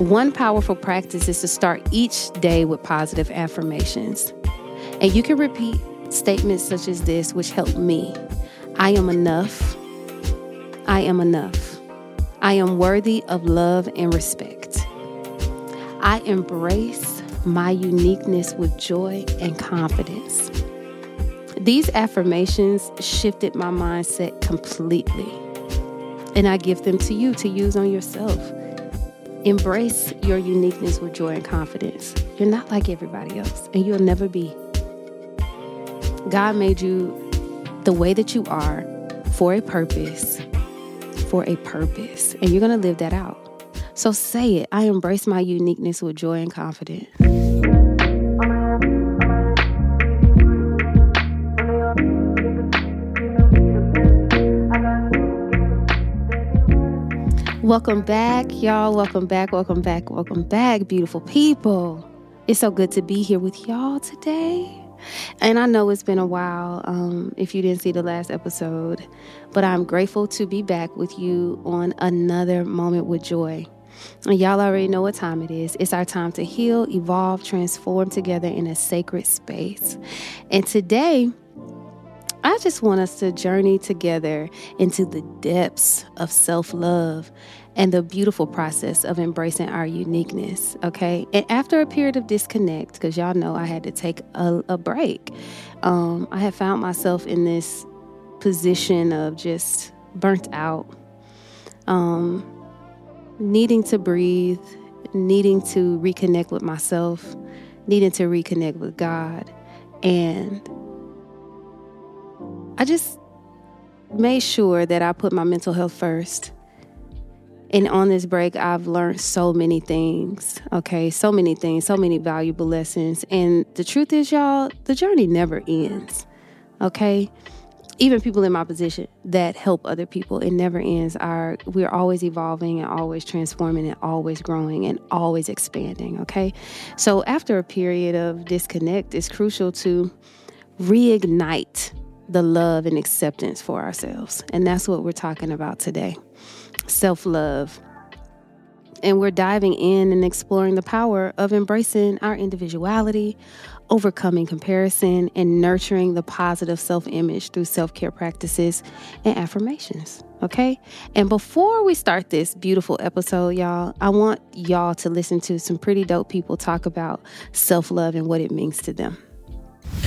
One powerful practice is to start each day with positive affirmations. And you can repeat statements such as this, which helped me I am enough. I am enough. I am worthy of love and respect. I embrace my uniqueness with joy and confidence. These affirmations shifted my mindset completely. And I give them to you to use on yourself. Embrace your uniqueness with joy and confidence. You're not like everybody else, and you'll never be. God made you the way that you are for a purpose, for a purpose, and you're going to live that out. So say it I embrace my uniqueness with joy and confidence. Welcome back, y'all. Welcome back, welcome back, welcome back, beautiful people. It's so good to be here with y'all today. And I know it's been a while um, if you didn't see the last episode, but I'm grateful to be back with you on another moment with joy. And y'all already know what time it is. It's our time to heal, evolve, transform together in a sacred space. And today, I just want us to journey together into the depths of self love and the beautiful process of embracing our uniqueness. Okay. And after a period of disconnect, because y'all know I had to take a, a break, um, I had found myself in this position of just burnt out, um, needing to breathe, needing to reconnect with myself, needing to reconnect with God. And I just made sure that I put my mental health first. And on this break, I've learned so many things, okay? So many things, so many valuable lessons. And the truth is, y'all, the journey never ends, okay? Even people in my position that help other people, it never ends. Our, we're always evolving and always transforming and always growing and always expanding, okay? So after a period of disconnect, it's crucial to reignite the love and acceptance for ourselves. And that's what we're talking about today self love. And we're diving in and exploring the power of embracing our individuality, overcoming comparison, and nurturing the positive self image through self care practices and affirmations. Okay? And before we start this beautiful episode, y'all, I want y'all to listen to some pretty dope people talk about self love and what it means to them.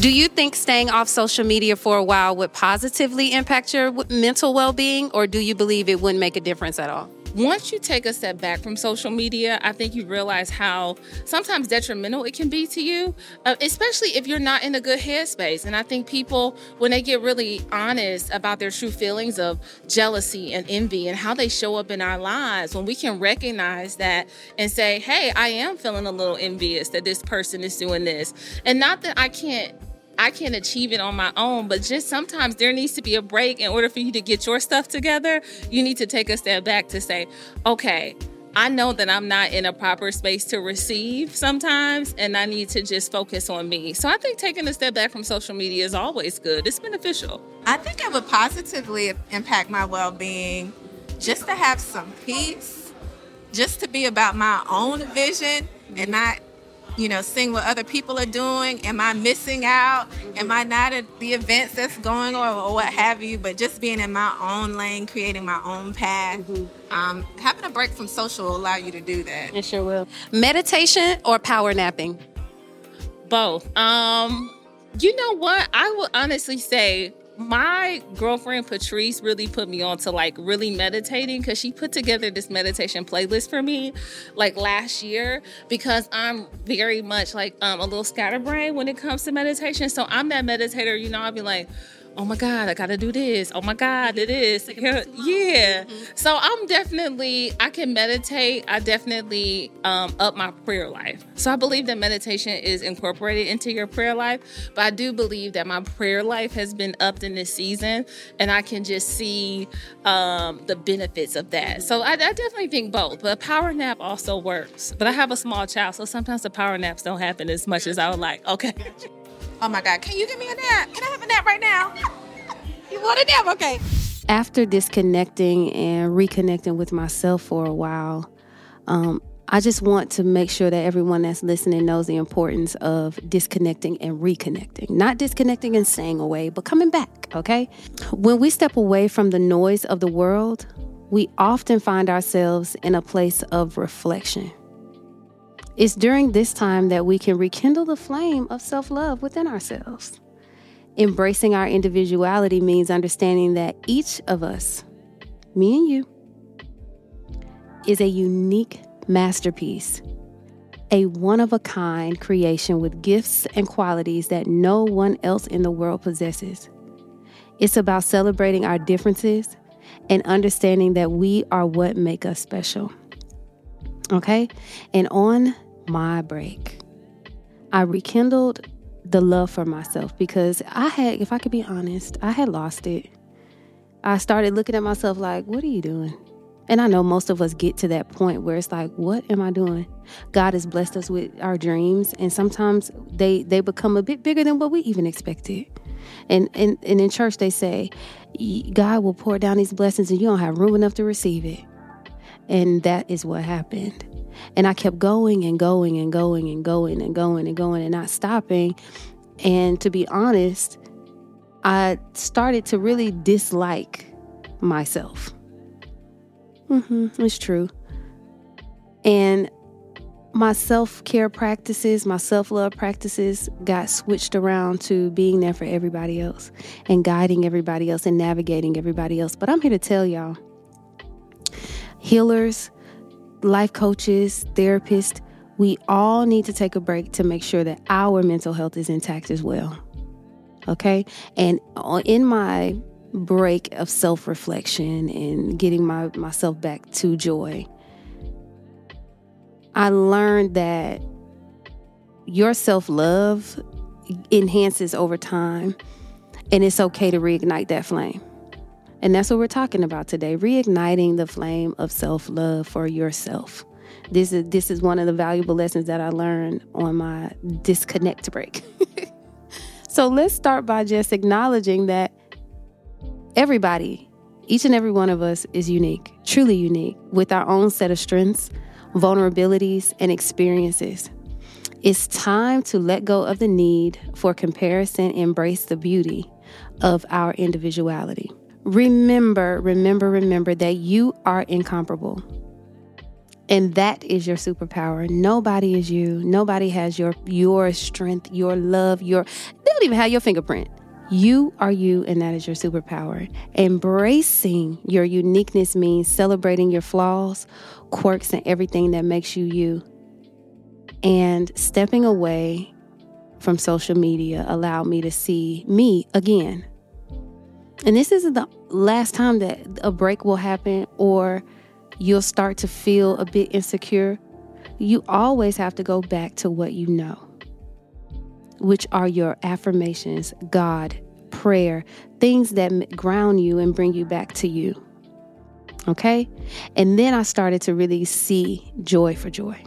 Do you think staying off social media for a while would positively impact your mental well being, or do you believe it wouldn't make a difference at all? Once you take a step back from social media, I think you realize how sometimes detrimental it can be to you, uh, especially if you're not in a good headspace. And I think people, when they get really honest about their true feelings of jealousy and envy and how they show up in our lives, when we can recognize that and say, hey, I am feeling a little envious that this person is doing this. And not that I can't I can't achieve it on my own, but just sometimes there needs to be a break in order for you to get your stuff together. You need to take a step back to say, okay, I know that I'm not in a proper space to receive sometimes, and I need to just focus on me. So I think taking a step back from social media is always good. It's beneficial. I think it would positively impact my well being just to have some peace, just to be about my own vision and not you know, seeing what other people are doing. Am I missing out? Am I not at the events that's going on or what have you? But just being in my own lane, creating my own path. Mm-hmm. Um, having a break from social will allow you to do that. It sure will. Meditation or power napping? Both. Um, you know what? I will honestly say my girlfriend Patrice really put me on to like really meditating because she put together this meditation playlist for me like last year because I'm very much like um, a little scatterbrain when it comes to meditation. So I'm that meditator, you know, I'll be like, oh my God, I gotta do this. Oh my God, it is. Yeah. So I'm definitely, I can meditate. I definitely um, up my prayer life. So I believe that meditation is incorporated into your prayer life. But I do believe that my prayer life has been upped in this season and I can just see um, the benefits of that. So I, I definitely think both. But a power nap also works. But I have a small child, so sometimes the power naps don't happen as much as I would like. Okay. Oh my God, can you give me a nap? Can I have a nap right now? You want a nap? Okay. After disconnecting and reconnecting with myself for a while, um, I just want to make sure that everyone that's listening knows the importance of disconnecting and reconnecting. Not disconnecting and staying away, but coming back, okay? When we step away from the noise of the world, we often find ourselves in a place of reflection. It's during this time that we can rekindle the flame of self love within ourselves. Embracing our individuality means understanding that each of us, me and you, is a unique masterpiece, a one of a kind creation with gifts and qualities that no one else in the world possesses. It's about celebrating our differences and understanding that we are what make us special. Okay? And on my break. I rekindled the love for myself because I had, if I could be honest, I had lost it. I started looking at myself like, what are you doing? And I know most of us get to that point where it's like, what am I doing? God has blessed us with our dreams, and sometimes they they become a bit bigger than what we even expected. And and, and in church they say, God will pour down these blessings and you don't have room enough to receive it. And that is what happened. And I kept going and going and going and going and going and going and not stopping. And to be honest, I started to really dislike myself. Mm-hmm, it's true. And my self care practices, my self love practices got switched around to being there for everybody else and guiding everybody else and navigating everybody else. But I'm here to tell y'all healers, life coaches, therapists, we all need to take a break to make sure that our mental health is intact as well. Okay? And in my break of self reflection and getting my, myself back to joy, I learned that your self love enhances over time, and it's okay to reignite that flame. And that's what we're talking about today, reigniting the flame of self-love for yourself. This is this is one of the valuable lessons that I learned on my disconnect break. so let's start by just acknowledging that everybody, each and every one of us is unique, truly unique, with our own set of strengths, vulnerabilities, and experiences. It's time to let go of the need for comparison, embrace the beauty of our individuality. Remember, remember, remember that you are incomparable. And that is your superpower. Nobody is you. Nobody has your your strength, your love, your they don't even have your fingerprint. You are you, and that is your superpower. Embracing your uniqueness means celebrating your flaws, quirks, and everything that makes you you. And stepping away from social media allowed me to see me again and this isn't the last time that a break will happen or you'll start to feel a bit insecure. You always have to go back to what you know, which are your affirmations, God, prayer, things that ground you and bring you back to you. Okay? And then I started to really see joy for joy.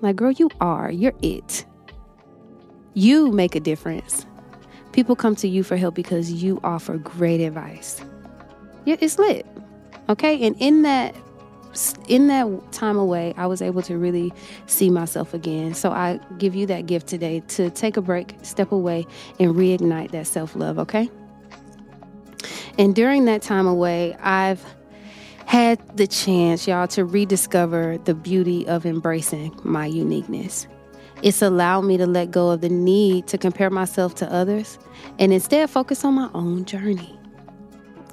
Like, girl, you are, you're it. You make a difference. People come to you for help because you offer great advice. Yeah, it's lit. Okay? And in that in that time away, I was able to really see myself again. So I give you that gift today to take a break, step away, and reignite that self love, okay? And during that time away, I've had the chance, y'all, to rediscover the beauty of embracing my uniqueness. It's allowed me to let go of the need to compare myself to others and instead focus on my own journey.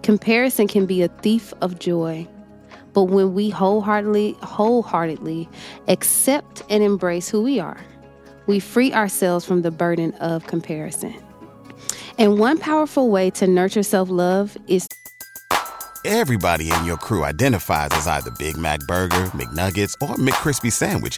Comparison can be a thief of joy, but when we wholeheartedly, wholeheartedly accept and embrace who we are, we free ourselves from the burden of comparison. And one powerful way to nurture self love is Everybody in your crew identifies as either Big Mac Burger, McNuggets, or McCrispy Sandwich.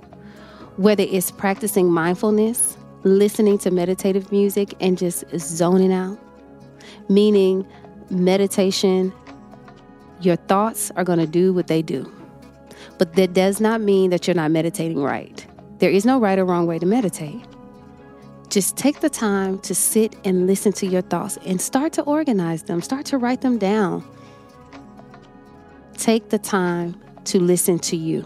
Whether it's practicing mindfulness, listening to meditative music, and just zoning out, meaning meditation, your thoughts are going to do what they do. But that does not mean that you're not meditating right. There is no right or wrong way to meditate. Just take the time to sit and listen to your thoughts and start to organize them, start to write them down. Take the time to listen to you.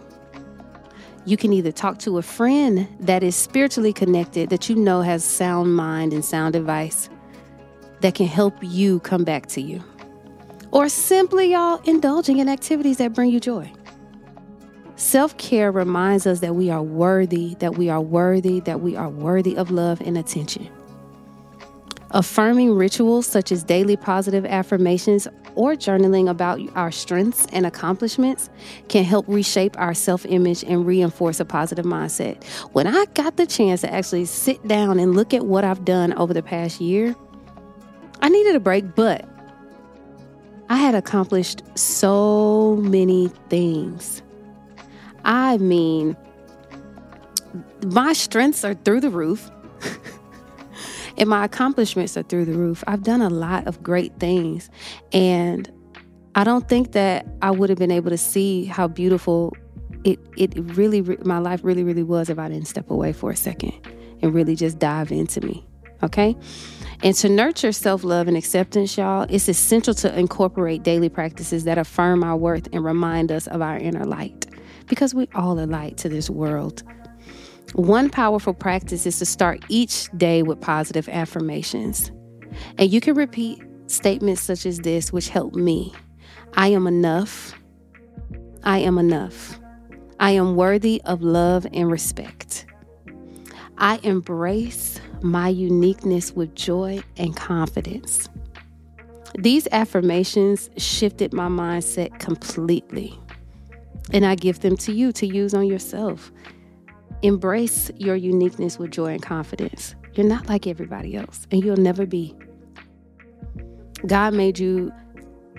You can either talk to a friend that is spiritually connected, that you know has sound mind and sound advice that can help you come back to you. Or simply, y'all, indulging in activities that bring you joy. Self care reminds us that we are worthy, that we are worthy, that we are worthy of love and attention. Affirming rituals such as daily positive affirmations or journaling about our strengths and accomplishments can help reshape our self image and reinforce a positive mindset. When I got the chance to actually sit down and look at what I've done over the past year, I needed a break, but I had accomplished so many things. I mean, my strengths are through the roof. and my accomplishments are through the roof. I've done a lot of great things. And I don't think that I would have been able to see how beautiful it, it really, my life really, really was if I didn't step away for a second and really just dive into me. Okay? And to nurture self love and acceptance, y'all, it's essential to incorporate daily practices that affirm our worth and remind us of our inner light because we all are light to this world. One powerful practice is to start each day with positive affirmations. And you can repeat statements such as this, which help me I am enough. I am enough. I am worthy of love and respect. I embrace my uniqueness with joy and confidence. These affirmations shifted my mindset completely. And I give them to you to use on yourself. Embrace your uniqueness with joy and confidence. You're not like everybody else, and you'll never be. God made you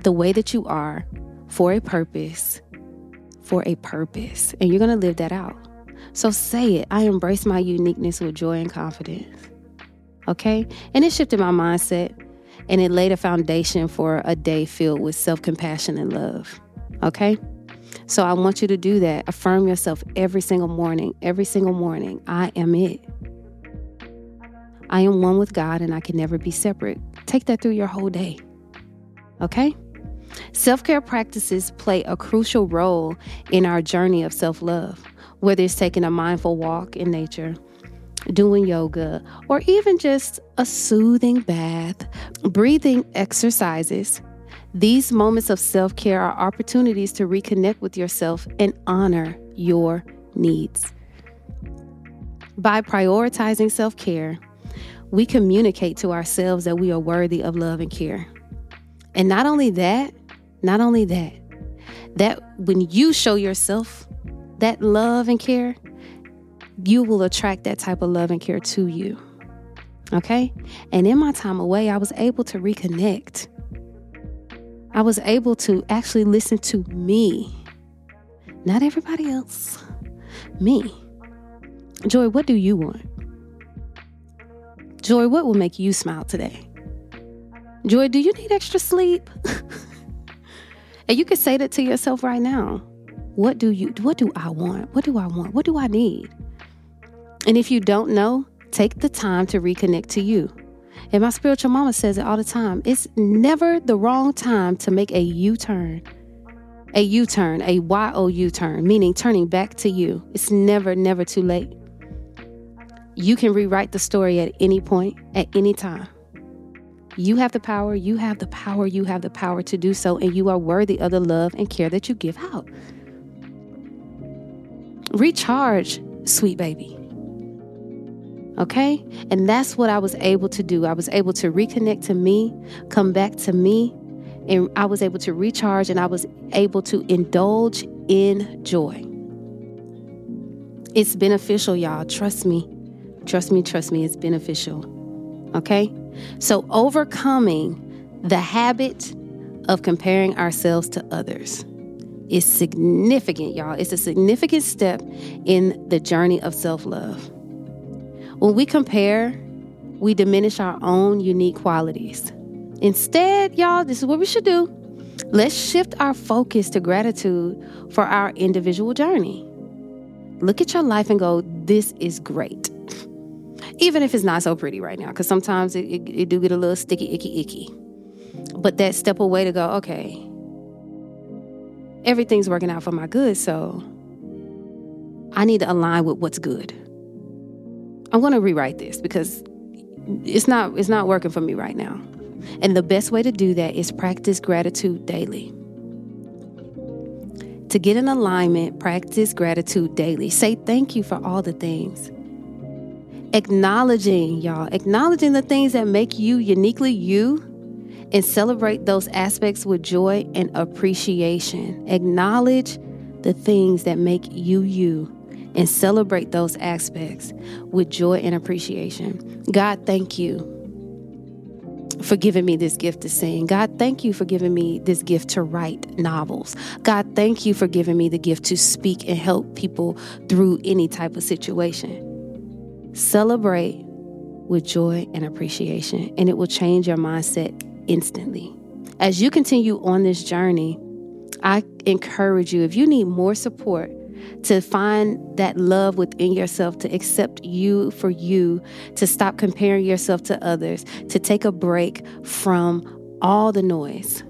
the way that you are for a purpose, for a purpose, and you're going to live that out. So say it I embrace my uniqueness with joy and confidence. Okay? And it shifted my mindset and it laid a foundation for a day filled with self compassion and love. Okay? So I want you to do that. Affirm yourself every single morning. Every single morning. I am it. I am one with God and I can never be separate. Take that through your whole day. Okay? Self care practices play a crucial role in our journey of self love, whether it's taking a mindful walk in nature, doing yoga, or even just a soothing bath, breathing exercises. These moments of self care are opportunities to reconnect with yourself and honor your needs. By prioritizing self care, we communicate to ourselves that we are worthy of love and care. And not only that, not only that, that when you show yourself that love and care, you will attract that type of love and care to you. Okay? And in my time away, I was able to reconnect. I was able to actually listen to me, not everybody else, me. Joy, what do you want? Joy, what will make you smile today? Joy, do you need extra sleep? and you can say that to yourself right now. What do you what do I want? What do I want? What do I need? And if you don't know, take the time to reconnect to you. And my spiritual mama says it all the time. It's never the wrong time to make a U-turn. A U-turn, a Y-O-U turn, meaning turning back to you. It's never, never too late. You can rewrite the story at any point, at any time. You have the power, you have the power, you have the power to do so, and you are worthy of the love and care that you give out. Recharge, sweet baby. Okay? And that's what I was able to do. I was able to reconnect to me, come back to me, and I was able to recharge and I was able to indulge in joy. It's beneficial, y'all. Trust me. Trust me, trust me, it's beneficial. Okay? So, overcoming the habit of comparing ourselves to others is significant, y'all. It's a significant step in the journey of self love. When we compare, we diminish our own unique qualities. Instead, y'all, this is what we should do. Let's shift our focus to gratitude for our individual journey. Look at your life and go, this is great. Even if it's not so pretty right now, because sometimes it, it, it do get a little sticky, icky, icky. But that step away to go, okay, everything's working out for my good, so I need to align with what's good. I'm going to rewrite this because it's not it's not working for me right now. And the best way to do that is practice gratitude daily. To get in alignment, practice gratitude daily. Say thank you for all the things. Acknowledging, y'all, acknowledging the things that make you uniquely you and celebrate those aspects with joy and appreciation. Acknowledge the things that make you you and celebrate those aspects with joy and appreciation. God, thank you for giving me this gift to sing. God, thank you for giving me this gift to write novels. God, thank you for giving me the gift to speak and help people through any type of situation. Celebrate with joy and appreciation, and it will change your mindset instantly. As you continue on this journey, I encourage you, if you need more support, to find that love within yourself, to accept you for you, to stop comparing yourself to others, to take a break from all the noise.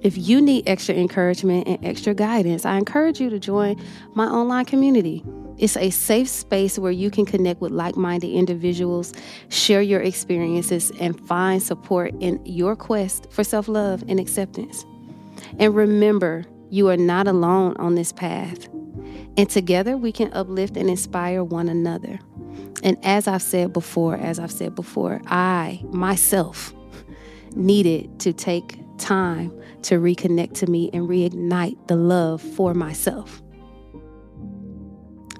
If you need extra encouragement and extra guidance, I encourage you to join my online community. It's a safe space where you can connect with like minded individuals, share your experiences, and find support in your quest for self love and acceptance. And remember, you are not alone on this path. And together we can uplift and inspire one another. And as I've said before, as I've said before, I myself needed to take time to reconnect to me and reignite the love for myself.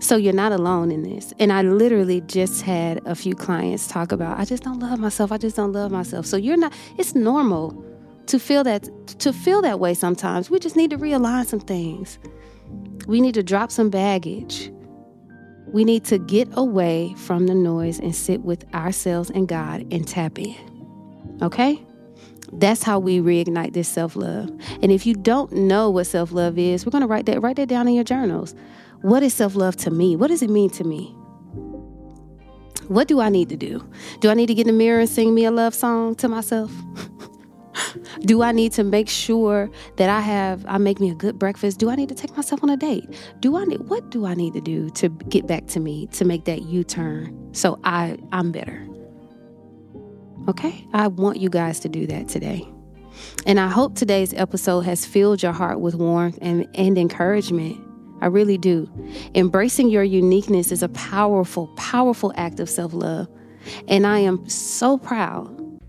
So you're not alone in this. And I literally just had a few clients talk about, I just don't love myself. I just don't love myself. So you're not, it's normal to feel that to feel that way sometimes. We just need to realign some things. We need to drop some baggage. We need to get away from the noise and sit with ourselves and God and tap in. Okay? That's how we reignite this self-love. And if you don't know what self-love is, we're going to write that write that down in your journals. What is self-love to me? What does it mean to me? What do I need to do? Do I need to get in the mirror and sing me a love song to myself? Do I need to make sure that I have I make me a good breakfast? Do I need to take myself on a date? Do I need what do I need to do to get back to me to make that U-turn so I I'm better? Okay? I want you guys to do that today. And I hope today's episode has filled your heart with warmth and, and encouragement. I really do. Embracing your uniqueness is a powerful, powerful act of self love. And I am so proud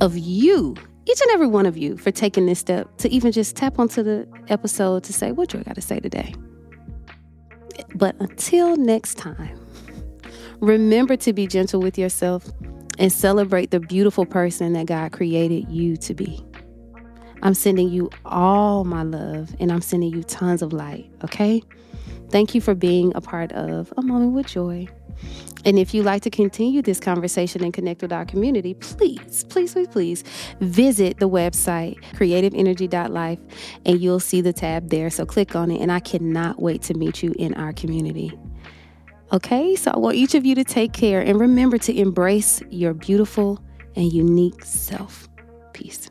of you each and every one of you for taking this step to even just tap onto the episode to say what you got to say today. But until next time, remember to be gentle with yourself and celebrate the beautiful person that God created you to be. I'm sending you all my love and I'm sending you tons of light, okay? Thank you for being a part of A Moment with Joy. And if you'd like to continue this conversation and connect with our community, please, please, please, please visit the website creativeenergy.life and you'll see the tab there. So click on it. And I cannot wait to meet you in our community. Okay, so I want each of you to take care and remember to embrace your beautiful and unique self. Peace.